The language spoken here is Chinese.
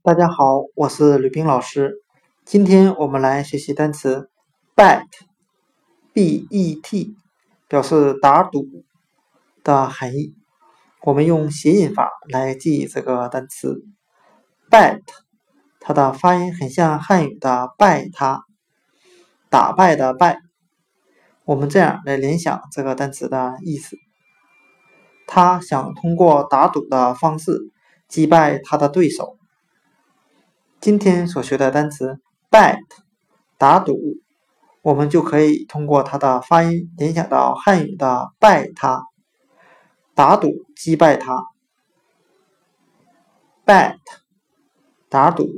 大家好，我是吕冰老师。今天我们来学习单词 bet，b-e-t，表示打赌的含义。我们用谐音法来记这个单词 bet，它的发音很像汉语的败他，打败的败。我们这样来联想这个单词的意思：他想通过打赌的方式击败他的对手。今天所学的单词 bet 打赌，我们就可以通过它的发音联想到汉语的败他，打赌击败他。bet 打赌。